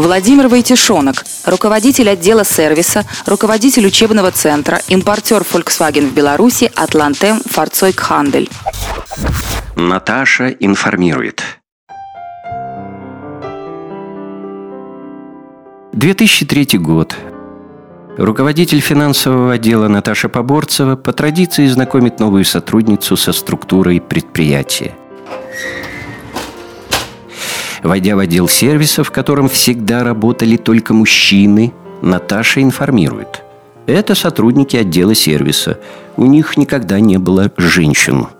Владимир Войтишонок, руководитель отдела сервиса, руководитель учебного центра, импортер Volkswagen в Беларуси, Атлантем, Форцойк Хандель. Наташа информирует. 2003 год. Руководитель финансового отдела Наташа Поборцева по традиции знакомит новую сотрудницу со структурой предприятия. Войдя в отдел сервиса, в котором всегда работали только мужчины, Наташа информирует. Это сотрудники отдела сервиса. У них никогда не было женщин –